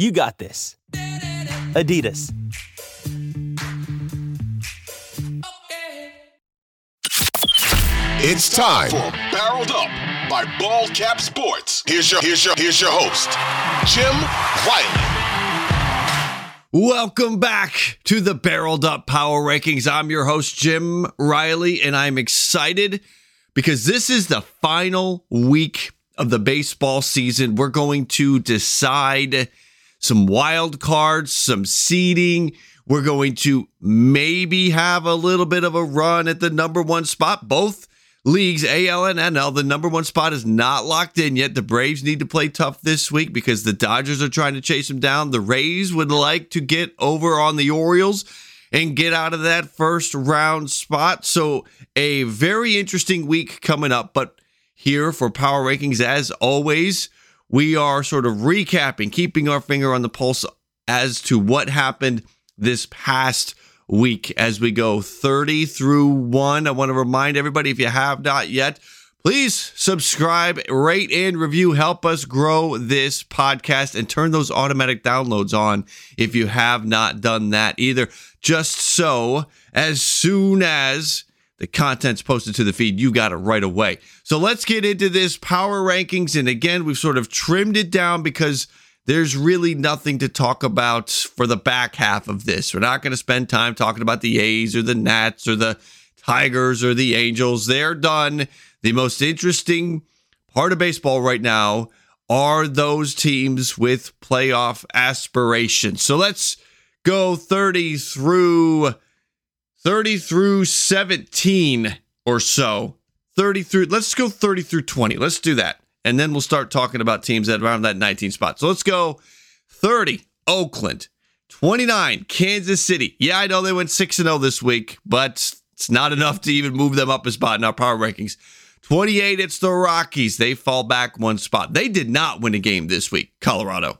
You got this. Adidas. It's time for Barreled Up by Bald Cap Sports. Here's your here's your here's your host, Jim Riley. Welcome back to the Barreled Up Power Rankings. I'm your host, Jim Riley, and I'm excited because this is the final week of the baseball season. We're going to decide some wild cards, some seeding. We're going to maybe have a little bit of a run at the number one spot. Both leagues, AL and NL, the number one spot is not locked in yet. The Braves need to play tough this week because the Dodgers are trying to chase them down. The Rays would like to get over on the Orioles and get out of that first round spot. So, a very interesting week coming up. But here for Power Rankings, as always, we are sort of recapping, keeping our finger on the pulse as to what happened this past week as we go 30 through 1. I want to remind everybody if you have not yet, please subscribe, rate, and review. Help us grow this podcast and turn those automatic downloads on if you have not done that either. Just so as soon as the content's posted to the feed, you got it right away. So let's get into this power rankings. And again, we've sort of trimmed it down because there's really nothing to talk about for the back half of this. We're not going to spend time talking about the A's or the Nats or the Tigers or the Angels. They're done. The most interesting part of baseball right now are those teams with playoff aspirations. So let's go 30 through 30 through 17 or so. 30 through let's go 30 through 20. Let's do that and then we'll start talking about teams at around that 19 spot. So let's go 30, Oakland. 29, Kansas City. Yeah, I know they went 6 0 this week, but it's not enough to even move them up a spot in our power rankings. 28, it's the Rockies. They fall back one spot. They did not win a game this week, Colorado.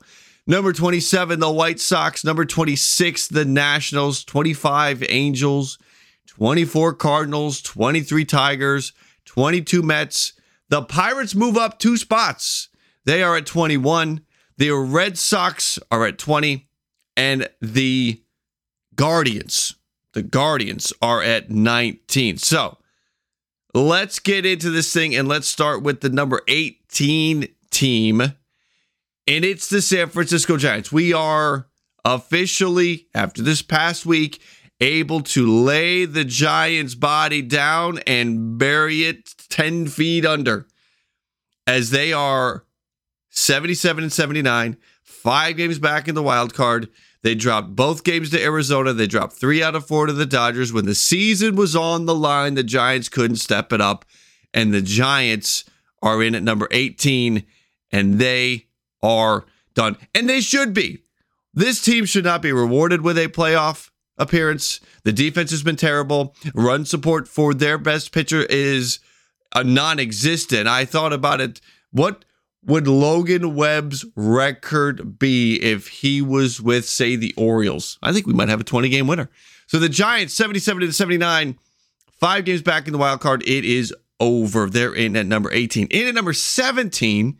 Number 27, the White Sox. Number 26, the Nationals. 25, Angels. 24, Cardinals. 23, Tigers. 22, Mets. The Pirates move up two spots. They are at 21. The Red Sox are at 20. And the Guardians, the Guardians are at 19. So let's get into this thing and let's start with the number 18 team. And it's the San Francisco Giants. We are officially, after this past week, able to lay the Giants' body down and bury it 10 feet under as they are 77 and 79, five games back in the wild card. They dropped both games to Arizona. They dropped three out of four to the Dodgers. When the season was on the line, the Giants couldn't step it up. And the Giants are in at number 18, and they are done. And they should be. This team should not be rewarded with a playoff appearance. The defense has been terrible. Run support for their best pitcher is a non-existent. I thought about it. What would Logan Webb's record be if he was with, say, the Orioles? I think we might have a 20 game winner. So the Giants, 77 to 79, five games back in the wild card. It is over. They're in at number 18. In at number 17,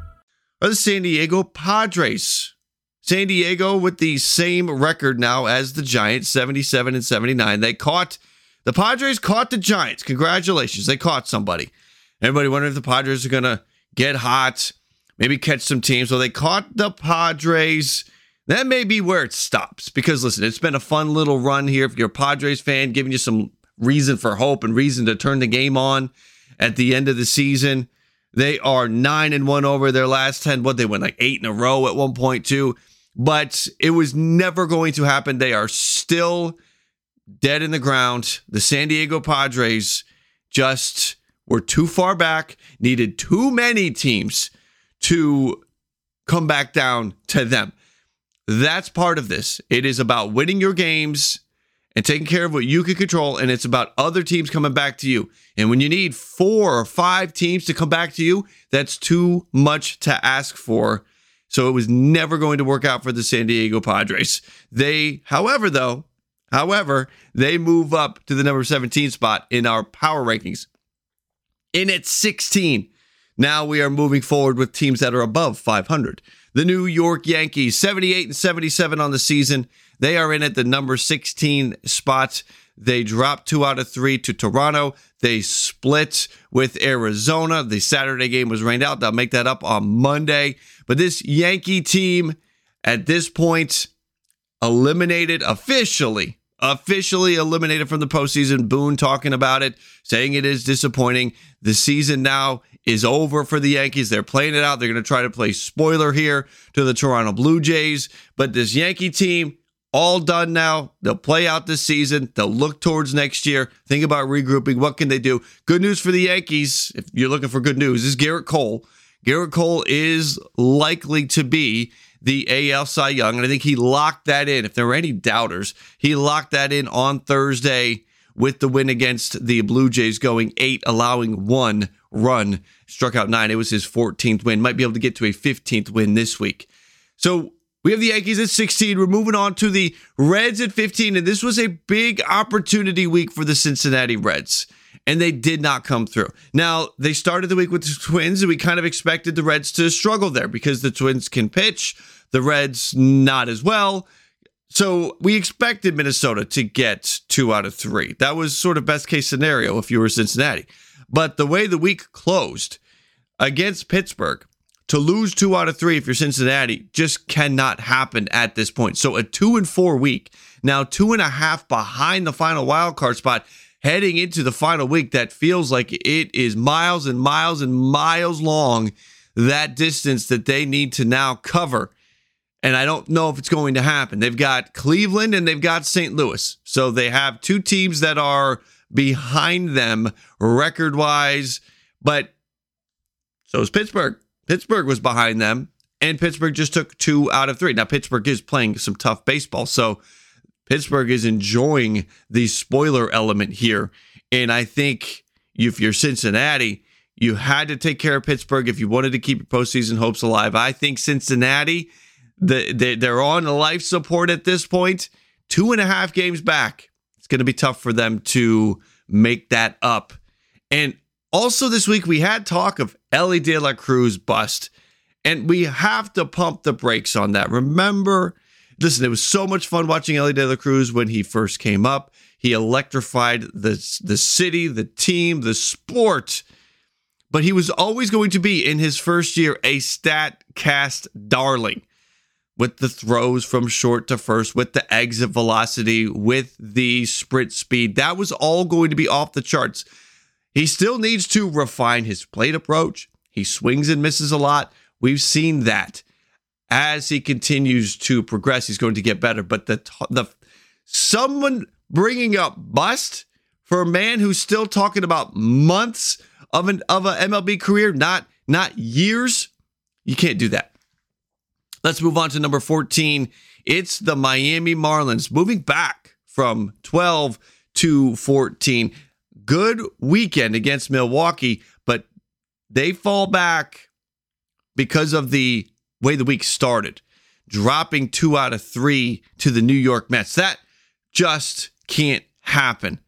Are the San Diego Padres? San Diego with the same record now as the Giants, 77 and 79. They caught the Padres caught the Giants. Congratulations. They caught somebody. Everybody wondering if the Padres are going to get hot, maybe catch some teams. Well, they caught the Padres. That may be where it stops because listen, it's been a fun little run here. If you're a Padres fan, giving you some reason for hope and reason to turn the game on at the end of the season. They are nine and one over their last 10. What they went like eight in a row at one point, too. But it was never going to happen. They are still dead in the ground. The San Diego Padres just were too far back, needed too many teams to come back down to them. That's part of this. It is about winning your games and taking care of what you can control. And it's about other teams coming back to you. And when you need four or five teams to come back to you, that's too much to ask for. So it was never going to work out for the San Diego Padres. They, however, though, however, they move up to the number 17 spot in our power rankings. In at 16. Now we are moving forward with teams that are above 500. The New York Yankees, 78 and 77 on the season. They are in at the number 16 spot. They dropped two out of three to Toronto. They split with Arizona. The Saturday game was rained out. They'll make that up on Monday. But this Yankee team at this point eliminated officially, officially eliminated from the postseason. Boone talking about it, saying it is disappointing. The season now is over for the Yankees. They're playing it out. They're going to try to play spoiler here to the Toronto Blue Jays. But this Yankee team, all done now. They'll play out this season. They'll look towards next year. Think about regrouping. What can they do? Good news for the Yankees, if you're looking for good news, is Gerrit Cole. Gerrit Cole is likely to be the AL Cy Young, and I think he locked that in. If there were any doubters, he locked that in on Thursday with the win against the Blue Jays, going eight, allowing one run, struck out nine. It was his 14th win. Might be able to get to a 15th win this week. So we have the Yankees at 16. We're moving on to the Reds at 15. And this was a big opportunity week for the Cincinnati Reds. And they did not come through. Now, they started the week with the Twins, and we kind of expected the Reds to struggle there because the Twins can pitch, the Reds not as well. So we expected Minnesota to get two out of three. That was sort of best case scenario if you were Cincinnati. But the way the week closed against Pittsburgh, to lose two out of three if you're Cincinnati just cannot happen at this point. So a two and four week, now two and a half behind the final wild card spot, heading into the final week. That feels like it is miles and miles and miles long. That distance that they need to now cover. And I don't know if it's going to happen. They've got Cleveland and they've got St. Louis. So they have two teams that are behind them record wise, but so is Pittsburgh. Pittsburgh was behind them, and Pittsburgh just took two out of three. Now, Pittsburgh is playing some tough baseball, so Pittsburgh is enjoying the spoiler element here. And I think if you're Cincinnati, you had to take care of Pittsburgh if you wanted to keep your postseason hopes alive. I think Cincinnati, the, they, they're on life support at this point, two and a half games back. It's going to be tough for them to make that up. And also, this week we had talk of Elly De La Cruz bust, and we have to pump the brakes on that. Remember, listen, it was so much fun watching Elly De La Cruz when he first came up. He electrified the, the city, the team, the sport. But he was always going to be, in his first year, a stat cast darling with the throws from short to first, with the exit velocity, with the sprint speed. That was all going to be off the charts. He still needs to refine his plate approach. He swings and misses a lot. We've seen that. As he continues to progress, he's going to get better. But the the someone bringing up bust for a man who's still talking about months of an of a MLB career, not not years, you can't do that. Let's move on to number 14. It's the Miami Marlins moving back from 12 to 14 good weekend against Milwaukee, but they fall back because of the way the week started, dropping two out of three to the New York Mets. That just can't happen.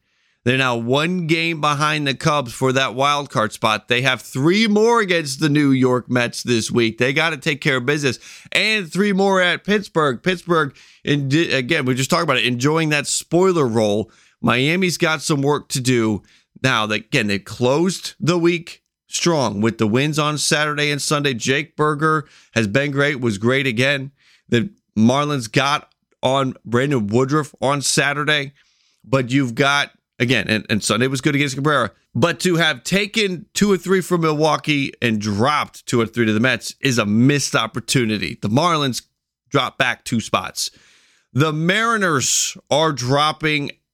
They're now one game behind the Cubs for that wild card spot. They have three more against the New York Mets this week. They got to take care of business, and three more at Pittsburgh. Pittsburgh, again, we just talked about it, enjoying that spoiler role. Miami's got some work to do now. That again, they closed the week strong with the wins on Saturday and Sunday. Jake Burger has been great, was great again. The Marlins got on Brandon Woodruff on Saturday, but you've got again, and, and Sunday was good against Cabrera. But to have taken two or three from Milwaukee and dropped two or three to the Mets is a missed opportunity. The Marlins dropped back two spots. The Mariners are dropping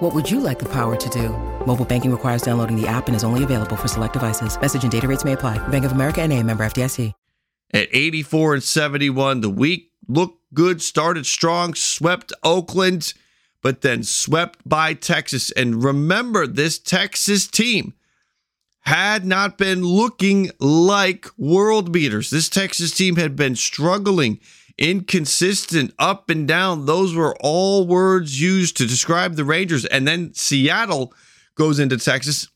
What would you like the power to do? Mobile banking requires downloading the app and is only available for select devices. Message and data rates may apply. Bank of America and a member FDIC. At 84 and 71, the week looked good, started strong, swept Oakland – but then swept by Texas. And remember, this Texas team had not been looking like world beaters. This Texas team had been struggling, inconsistent, up and down. Those were all words used to describe the Rangers. And then Seattle goes into Texas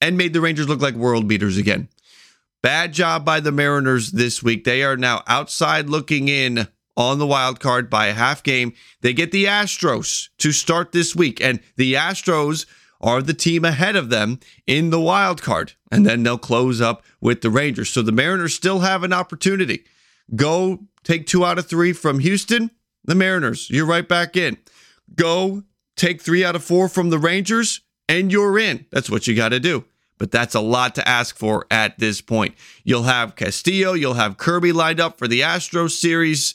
and made the Rangers look like world beaters again. Bad job by the Mariners this week. They are now outside looking in on the wild card by a half game. They get the Astros to start this week, and the Astros are the team ahead of them in the wild card. And then they'll close up with the Rangers. So the Mariners still have an opportunity. Go take two out of three from Houston, the Mariners, you're right back in. Go take three out of four from the Rangers, and you're in. That's what you got to do. But that's a lot to ask for at this point. You'll have Castillo, you'll have Kirby lined up for the Astros series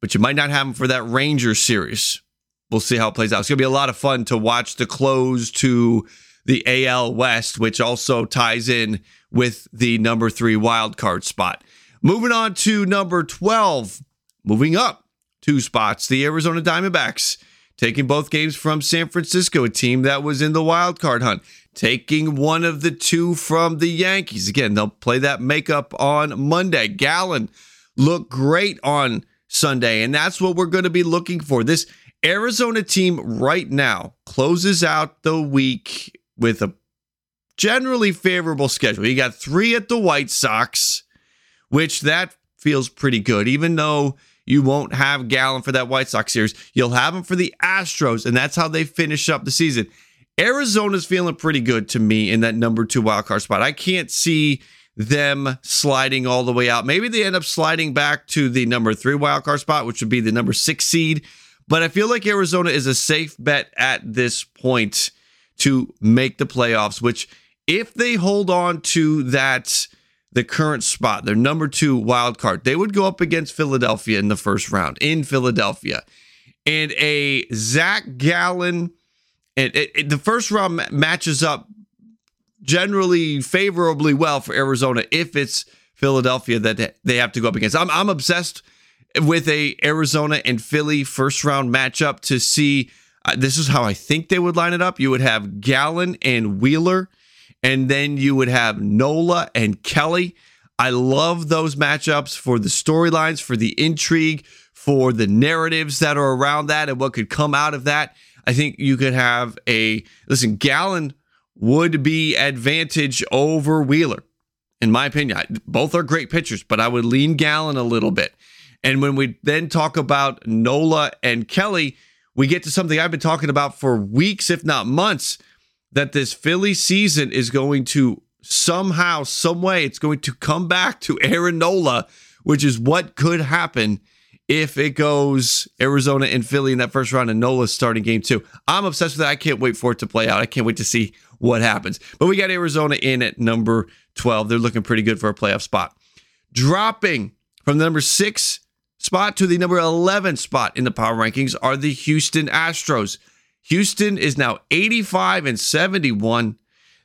but you might not have him for that Rangers series. We'll see how it plays out. It's going to be a lot of fun to watch the close to the AL West, which also ties in with the number three wild card spot. Moving on to number 12, moving up two spots, the Arizona Diamondbacks taking both games from San Francisco, a team that was in the wild card hunt, taking one of the two from the Yankees. Again, they'll play that makeup on Monday. Gallen looked great on Sunday. And that's what we're going to be looking for. This Arizona team right now closes out the week with a generally favorable schedule. You got three at the White Sox, which that feels pretty good, even though you won't have Gallen for that White Sox series. You'll have him for the Astros, and that's how they finish up the season. Arizona's feeling pretty good to me in that number two wildcard spot. I can't see them sliding all the way out. Maybe they end up sliding back to the number three wildcard spot, which would be the number six seed. But I feel like Arizona is a safe bet at this point to make the playoffs, which if they hold on to that the current spot, their number two wild card, they would go up against Philadelphia in the first round in Philadelphia. And a Zach Gallen, and it, it, the first round matches up generally favorably well for Arizona if it's Philadelphia that they have to go up against. I'm, I'm obsessed with a Arizona and Philly first round matchup to see. Uh, this is how I think they would line it up. You would have Gallen and Wheeler, and then you would have Nola and Kelly. I love those matchups for the storylines, for the intrigue, for the narratives that are around that, and what could come out of that. I think you could have a listen. Gallen would be advantage over Wheeler, in my opinion. Both are great pitchers, but I would lean Gallen a little bit. And when we then talk about Nola and Kelly, we get to something I've been talking about for weeks, if not months, that this Philly season is going to somehow, some way, it's going to come back to Aaron Nola, which is what could happen if it goes Arizona and Philly in that first round and Nola's starting game two. I'm obsessed with that. I can't wait for it to play out. I can't wait to see what happens. But we got Arizona in at number 12. They're looking pretty good for a playoff spot. Dropping from the number six spot to the number 11 spot in the power rankings are the Houston Astros. Houston is now 85 and 71.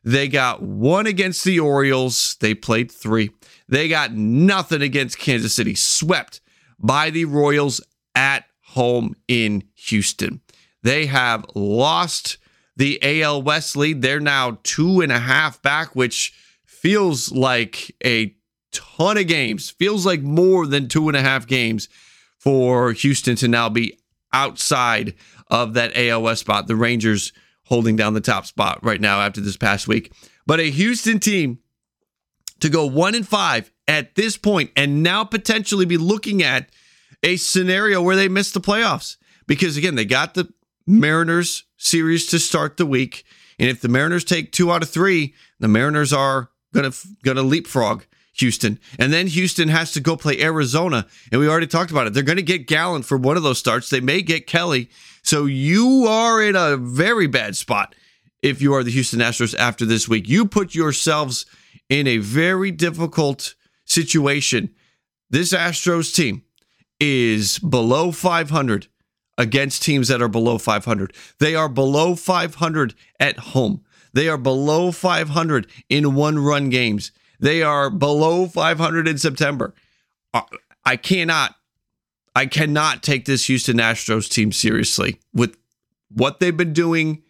They got one against the Orioles. They played three. They got nothing against Kansas City, swept by the Royals at home in Houston. They have lost the AL West lead. They're now two and a half back, which feels like a ton of games, feels like more than two and a half games for Houston to now be outside of that West spot. The Rangers holding down the top spot right now after this past week. But a Houston team to go one and five at this point and now potentially be looking at a scenario where they miss the playoffs. Because again, they got the Mariners series to start the week. And if the Mariners take two out of three, the Mariners are gonna gonna leapfrog Houston. And then Houston has to go play Arizona. And we already talked about it. They're gonna get Gallen for one of those starts. They may get Kelly. So you are in a very bad spot if you are the Houston Astros after this week. You put yourselves in a very difficult situation. This Astros team is below 500 against teams that are below 500. They are below 500 at home. They are below 500 in one run games. They are below 500 in September. Uh, I cannot I cannot take this Houston Astros team seriously with what they've been doing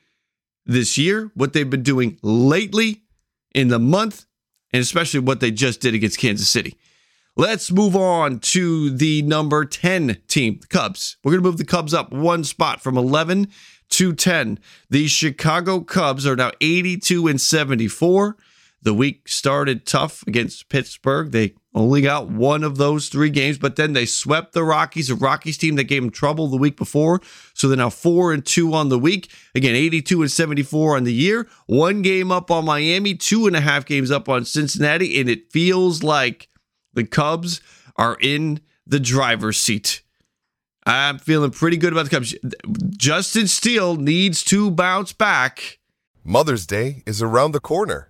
this year, what they've been doing lately in the month, and especially what they just did against Kansas City. Let's move on to the number 10 team, the Cubs. We're going to move the Cubs up one spot from 11 to 10. The Chicago Cubs are now 82 and 74. The week started tough against Pittsburgh. They only got one of those three games, but then they swept the Rockies, a Rockies team that gave them trouble the week before. So they're now four and two on the week. Again, 82 and 74 on the year. One game up on Miami, two and a half games up on Cincinnati, and it feels like the Cubs are in the driver's seat. I'm feeling pretty good about the Cubs. Justin Steele needs to bounce back. Mother's Day is around the corner.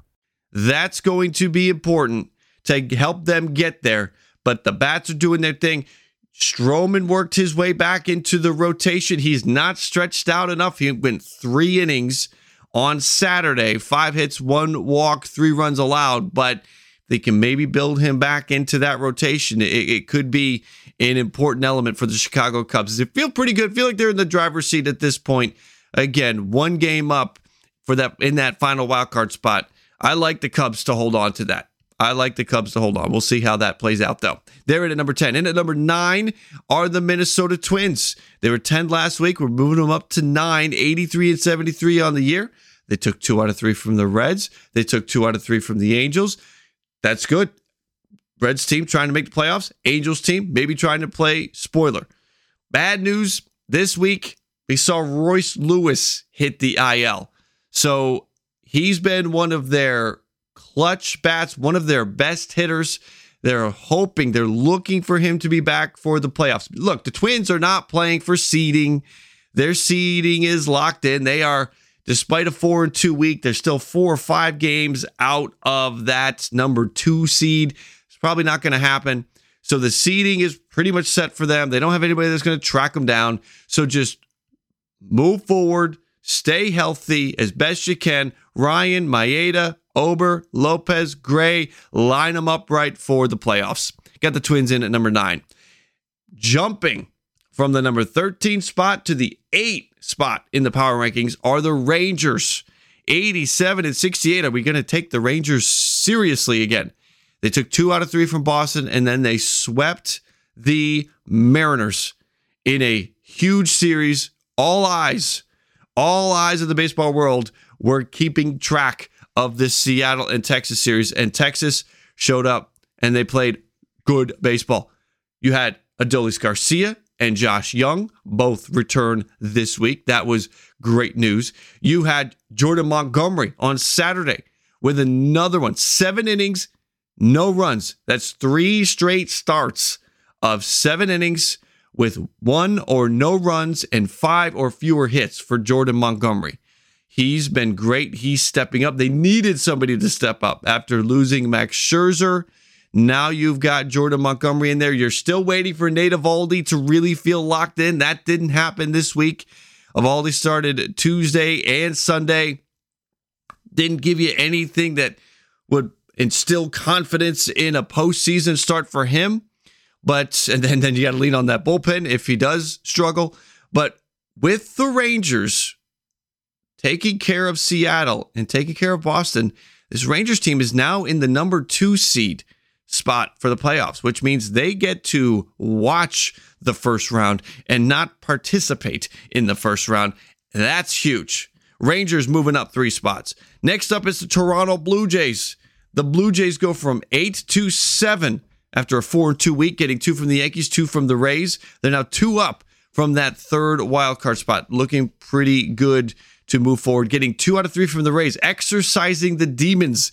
That's going to be important to help them get there. But the Bats are doing their thing. Stroman worked his way back into the rotation. He's not stretched out enough. He went three innings on Saturday, five hits, one walk, three runs allowed. But they can maybe build him back into that rotation. It, it could be an important element for the Chicago Cubs. They feel pretty good. Feel like they're in the driver's seat at this point. Again, one game up for that in that final wild card spot. I like the Cubs to hold on to that. I like the Cubs to hold on. We'll see how that plays out, though. They're in at number 10. In at number 9 are the Minnesota Twins. They were 10 last week. We're moving them up to 9, 83 and 73 on the year. They took two out of three from the Reds. They took two out of three from the Angels. That's good. Reds team trying to make the playoffs. Angels team maybe trying to play spoiler. Bad news this week. We saw Royce Lewis hit the IL. So he's been one of their clutch bats, one of their best hitters. They're hoping, they're looking for him to be back for the playoffs. Look, the Twins are not playing for seeding. Their seeding is locked in. They are despite a four and two week, they're still four or five games out of that number two seed. It's probably not going to happen. So the seeding is pretty much set for them. They don't have anybody that's going to track them down. So just move forward, stay healthy as best you can. Ryan, Maeda, Ober, Lopez, Gray, line them up right for the playoffs. Got the Twins in at number nine. Jumping from the number 13 spot to the eight spot in the power rankings are the Rangers. 87 and 68. Are we going to take the Rangers seriously again? They took two out of three from Boston and then they swept the Mariners in a huge series. All eyes, all eyes of the baseball world were keeping track of this Seattle and Texas series. And Texas showed up and they played good baseball. You had Adolis Garcia and Josh Jung both return this week. That was great news. You had Jordan Montgomery on Saturday with another one, seven innings, no runs. That's three straight starts of seven innings with one or no runs and five or fewer hits for Jordan Montgomery. He's been great. He's stepping up. They needed somebody to step up after losing Max Scherzer. Now you've got Jordan Montgomery in there. You're still waiting for Nate Eovaldi to really feel locked in. That didn't happen this week. Eovaldi started Tuesday and Sunday. Didn't give you anything that would instill confidence in a postseason start for him. But and then then you got to lean on that bullpen if he does struggle. But with the Rangers taking care of Seattle and taking care of Boston, this Rangers team is now in the number two seed spot for the playoffs, which means they get to watch the first round and not participate in the first round. That's huge. Rangers moving up three spots. Next up is the Toronto Blue Jays. The Blue Jays go from eight to seven after a four and two week, getting two from the Yankees, two from the Rays. They're now two up from that third wild card spot, looking pretty good to move forward, getting two out of three from the Rays, exercising the demons.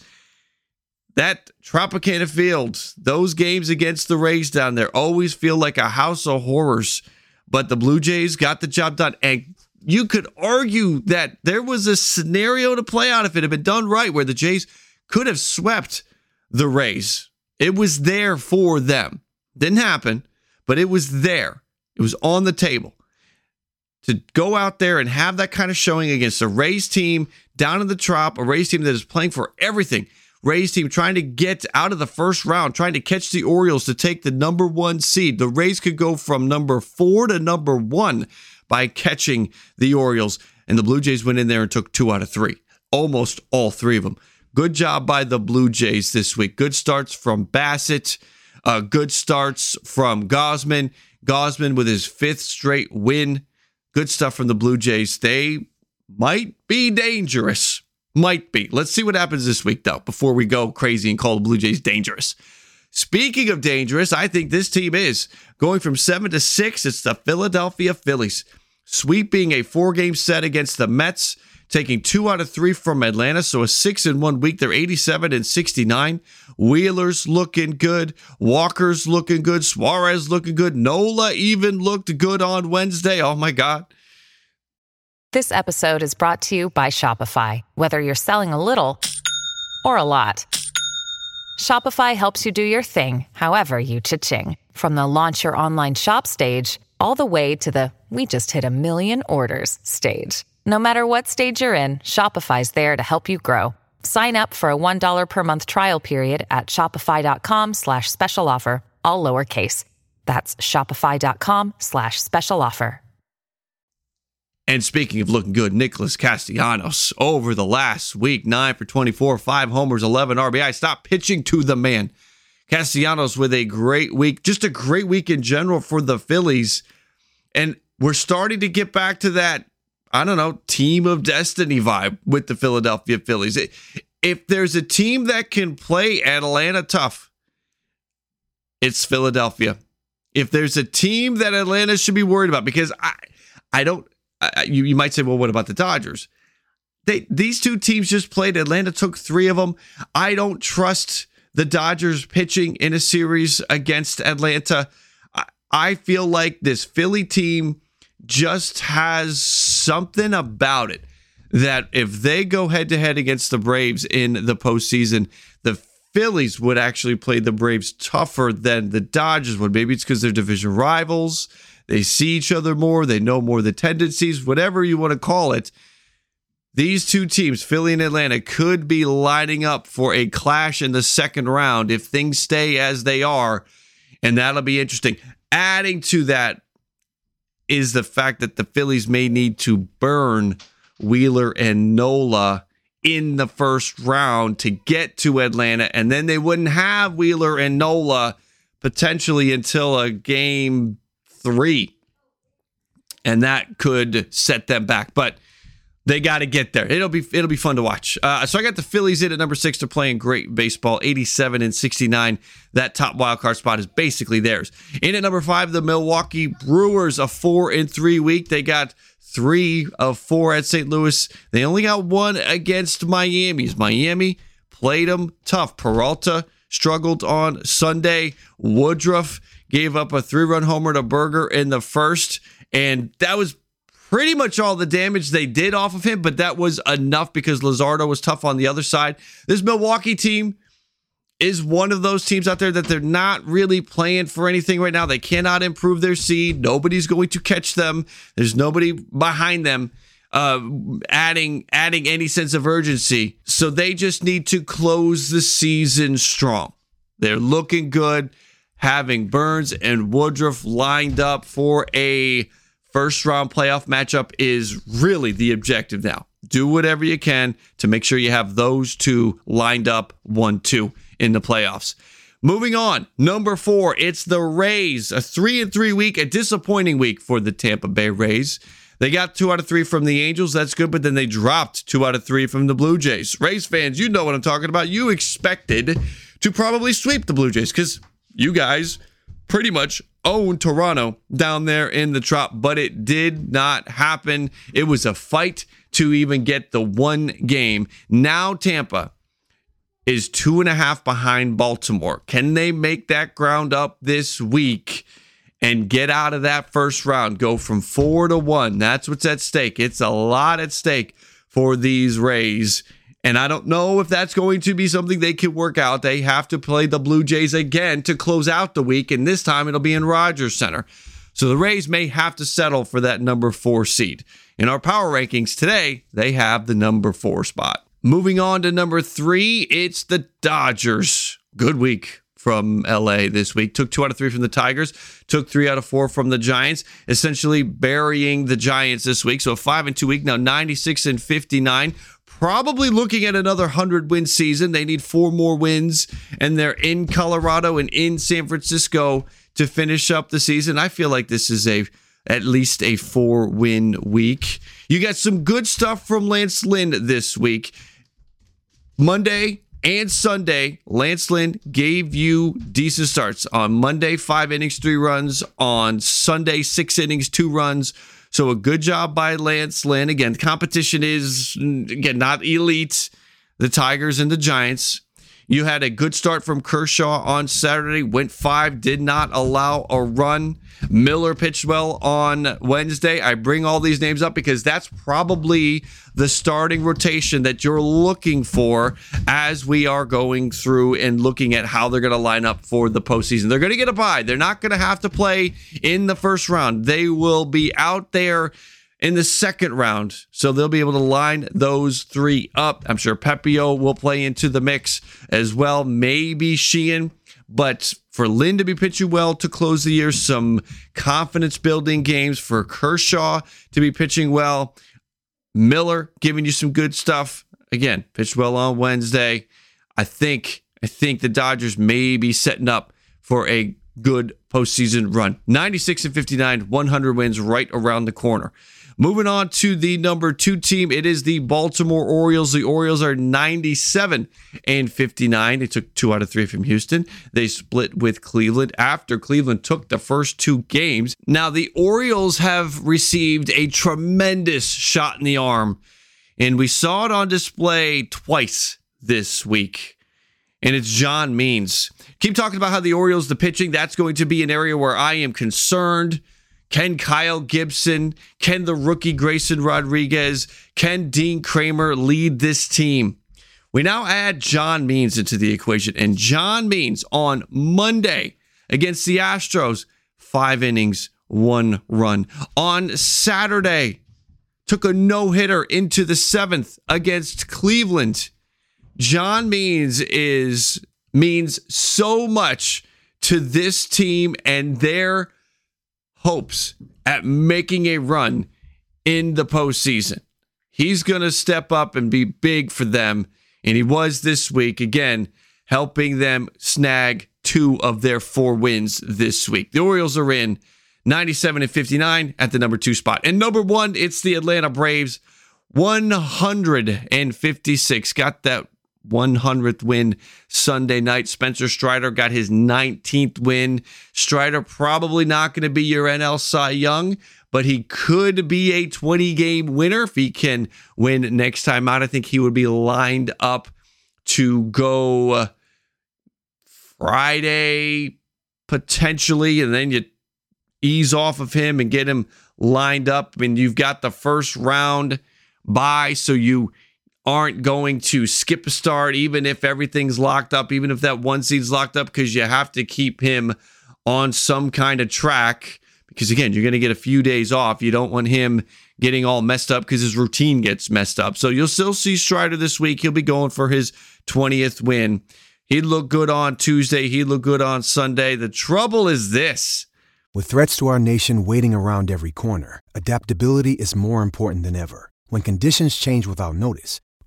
That Tropicana Field, those games against the Rays down there always feel like a house of horrors. But the Blue Jays got the job done. And you could argue that there was a scenario to play out if it had been done right, where the Jays could have swept the Rays. It was there for them. Didn't happen, but it was there. It was on the table. To go out there and have that kind of showing against a Rays team down in the Trop, a Rays team that is playing for everything. Rays team trying to get out of the first round, trying to catch the Orioles to take the number one seed. The Rays could go from number four to number one by catching the Orioles. And the Blue Jays went in there and took two out of three, almost all three of them. Good job by the Blue Jays this week. Good starts from Bassitt, Uh, good starts from Gausman. Gausman with his fifth straight win. Good stuff from the Blue Jays. They might be dangerous. Might be. Let's see what happens this week, though, before we go crazy and call the Blue Jays dangerous. Speaking of dangerous, I think this team is going from seven to six. It's the Philadelphia Phillies sweeping a four game set against the Mets taking two out of three from Atlanta. So a six in one week. They're 87 and 69. Wheeler's looking good. Walker's looking good. Suarez looking good. Nola even looked good on Wednesday. Oh my God. This episode is brought to you by Shopify. Whether you're selling a little or a lot, Shopify helps you do your thing, however you cha-ching. From the launch your online shop stage, all the way to the we just hit a million orders stage. No matter what stage you're in, Shopify's there to help you grow. Sign up for a $1 per month trial period at shopify.com slash special offer, all lowercase. That's shopify.com slash special offer. And speaking of looking good, Nicholas Castellanos over the last week, 9 for 24, 5 homers, 11 RBI. Stop pitching to the man. Castellanos with a great week, just a great week in general for the Phillies. And we're starting to get back to that I don't know, team of destiny vibe with the Philadelphia Phillies. If there's a team that can play Atlanta tough, it's Philadelphia. If there's a team that Atlanta should be worried about, because I, I don't, I, you, you might say, well, what about the Dodgers? They, these two teams just played. Atlanta took three of them. I don't trust the Dodgers pitching in a series against Atlanta. I, I feel like this Philly team just has something about it that if they go head to head against the Braves in the postseason, the Phillies would actually play the Braves tougher than the Dodgers would. Maybe it's because they're division rivals. They see each other more. They know more the tendencies, whatever you want to call it. These two teams, Philly and Atlanta, could be lining up for a clash in the second round if things stay as they are. And that'll be interesting. Adding to that, is the fact that the Phillies may need to burn Wheeler and Nola in the first round to get to Atlanta, and then they wouldn't have Wheeler and Nola potentially until a game three. And that could set them back. But they got to get there. It'll be it'll be fun to watch. Uh, so I got the Phillies in at number six. They're playing great baseball, 87 and 69. That top wild card spot is basically theirs. In at number five, the Milwaukee Brewers, a four and three week. They got three of four at St. Louis. They only got one against Miami's. Miami played them tough. Peralta struggled on Sunday. Woodruff gave up a three run homer to Burger in the first, and that was pretty much all the damage they did off of him, but that was enough because Luzardo was tough on the other side. This Milwaukee team is one of those teams out there that they're not really playing for anything right now. They cannot improve their seed. Nobody's going to catch them. There's nobody behind them uh, adding adding any sense of urgency. So they just need to close the season strong. They're looking good, having Burnes and Woodruff lined up for a first round playoff matchup is really the objective now. Do whatever you can to make sure you have those two lined up 1 2 in the playoffs. Moving on, number four, it's the Rays. A three and three week, a disappointing week for the Tampa Bay Rays. They got two out of three from the Angels. That's good, but then they dropped two out of three from the Blue Jays. Rays fans, you know what I'm talking about. You expected to probably sweep the Blue Jays because you guys pretty much own Toronto down there in the trop, but it did not happen. It was a fight to even get the one game. Now Tampa is two and a half behind Baltimore. Can they make that ground up this week and get out of that first round? Go from four to one. That's what's at stake. It's a lot at stake for these Rays. And I don't know if that's going to be something they can work out. They have to play the Blue Jays again to close out the week, and this time it'll be in Rogers Center. So the Rays may have to settle for that number four seed. In our power rankings today, they have the number four spot. Moving on to number three, it's the Dodgers. Good week from LA this week. Took two out of three from the Tigers, took three out of four from the Giants, essentially burying the Giants this week. So a five and two week, now 96 and 59 probably looking at another 100 win season. They need four more wins, and they're in Colorado and in San Francisco to finish up the season. I feel like this is a at least a four win week. You got some good stuff from Lance Lynn this week. Monday and Sunday, Lance Lynn gave you decent starts. On Monday, five innings, three runs. On Sunday, six innings, two runs. So a good job by Lance Lynn. Again, competition is again not elite. The Tigers and the Giants. You had a good start from Kershaw on Saturday, went five, did not allow a run. Miller pitched well on Wednesday. I bring all these names up because that's probably the starting rotation that you're looking for as we are going through and looking at how they're going to line up for the postseason. They're going to get a bye. They're not going to have to play in the first round. They will be out there in the second round. So they'll be able to line those three up. I'm sure Pepiot will play into the mix as well. Maybe Sheehan. But for Lynn to be pitching well to close the year, some confidence building games for Kershaw to be pitching well. Miller giving you some good stuff. Again, pitched well on Wednesday. I think I think the Dodgers may be setting up for a good postseason run. 96 and 59, 100 wins right around the corner. Moving on to the number two team, it is the Baltimore Orioles. The Orioles are 97 and 59. They took two out of three from Houston. They split with Cleveland after Cleveland took the first two games. Now, the Orioles have received a tremendous shot in the arm, and we saw it on display twice this week. And it's John Means. Keep talking about how the Orioles, the pitching, that's going to be an area where I am concerned. Can Kyle Gibson, can the rookie Grayson Rodriguez, can Dean Kremer lead this team? We now add John Means into the equation. And John Means on Monday against the Astros, five innings, one run. On Saturday, took a no hitter into the seventh against Cleveland. John Means is means so much to this team and their hopes at making a run in the postseason. He's going to step up and be big for them. And he was this week, again, helping them snag two of their four wins this week. The Orioles are in 97 and 59 at the number two spot. And number one, it's the Atlanta Braves. 156. Got that 100th win Sunday night. Spencer Strider got his 19th win. Strider probably not going to be your NL Cy Young, but he could be a 20 game winner if he can win next time out. I think he would be lined up to go uh, Friday potentially, and then you ease off of him and get him lined up. I mean, you've got the first round bye, so you aren't going to skip a start, even if everything's locked up, even if that one seed's locked up, because you have to keep him on some kind of track. Because again, you're going to get a few days off. You don't want him getting all messed up because his routine gets messed up. So you'll still see Strider this week. He'll be going for his 20th win. He'd look good on Tuesday. He'd look good on Sunday. The trouble is this. With threats to our nation waiting around every corner, adaptability is more important than ever. When conditions change without notice,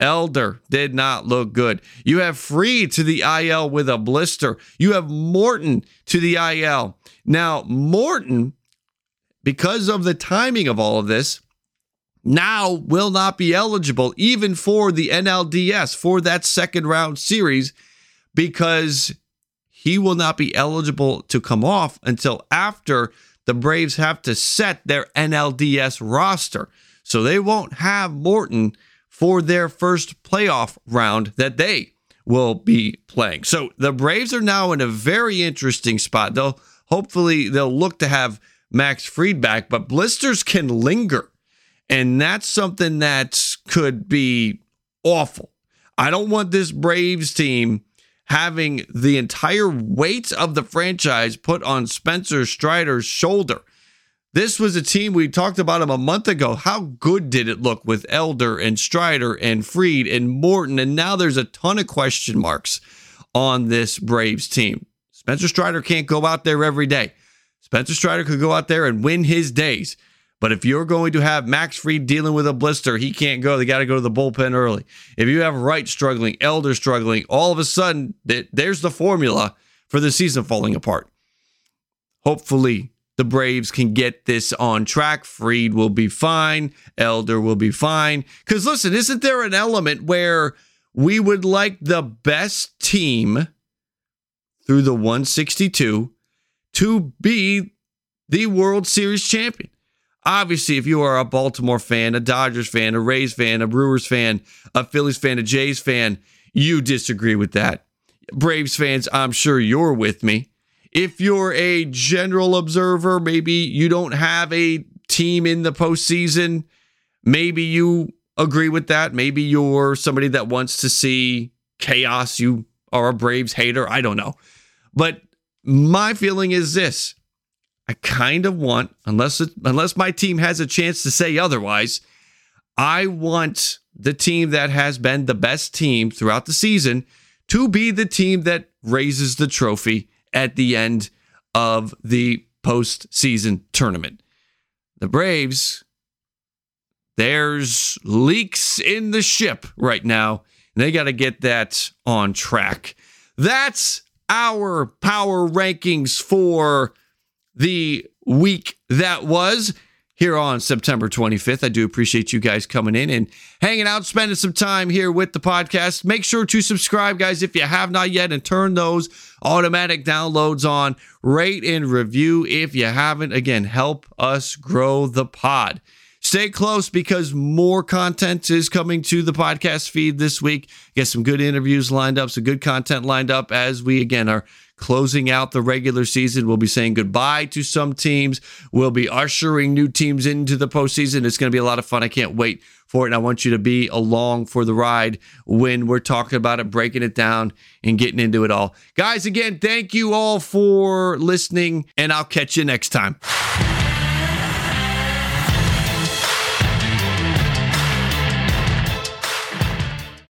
Elder did not look good. You have Fried to the IL with a blister. You have Morton to the IL. Now, Morton, because of the timing of all of this, now will not be eligible even for the NLDS for that second round series because he will not be eligible to come off until after the Braves have to set their NLDS roster. So they won't have Morton for their first playoff round that they will be playing. So the Braves are now in a very interesting spot. They'll hopefully they'll look to have Max Fried back, but blisters can linger. And that's something that could be awful. I don't want this Braves team having the entire weight of the franchise put on Spencer Strider's shoulder. This was a team we talked about him a month ago. How good did it look with Elder and Strider and Fried and Morton? And now there's a ton of question marks on this Braves team. Spencer Strider can't go out there every day. Spencer Strider could go out there and win his days. But if you're going to have Max Fried dealing with a blister, he can't go. They got to go to the bullpen early. If you have Wright struggling, Elder struggling, all of a sudden, there's the formula for the season falling apart. Hopefully, the Braves can get this on track. Fried will be fine. Elder will be fine. Because listen, isn't there an element where we would like the best team through the 162 to be the World Series champion? Obviously, if you are a Baltimore fan, a Dodgers fan, a Rays fan, a Brewers fan, a Phillies fan, a Jays fan, you disagree with that. Braves fans, I'm sure you're with me. If you're a general observer, maybe you don't have a team in the postseason, maybe you agree with that. Maybe you're somebody that wants to see chaos. You are a Braves hater. I don't know. But my feeling is this I kind of want, unless it, unless my team has a chance to say otherwise, I want the team that has been the best team throughout the season to be the team that raises the trophy at the end of the postseason tournament. The Braves, there's leaks in the ship right now. They got to get that on track. That's our power rankings for the week that was here on September 25th. I do appreciate you guys coming in and hanging out, spending some time here with the podcast. Make sure to subscribe, guys, if you have not yet, and turn those automatic downloads on. Rate and review if you haven't. Again, help us grow the pod. Stay close because more content is coming to the podcast feed this week. Get some good interviews lined up, some good content lined up as we again are closing out the regular season. We'll be saying goodbye to some teams. We'll be ushering new teams into the postseason. It's going to be a lot of fun. I can't wait for it. And I want you to be along for the ride when we're talking about it, breaking it down, and getting into it all. Guys, again, thank you all for listening, and I'll catch you next time.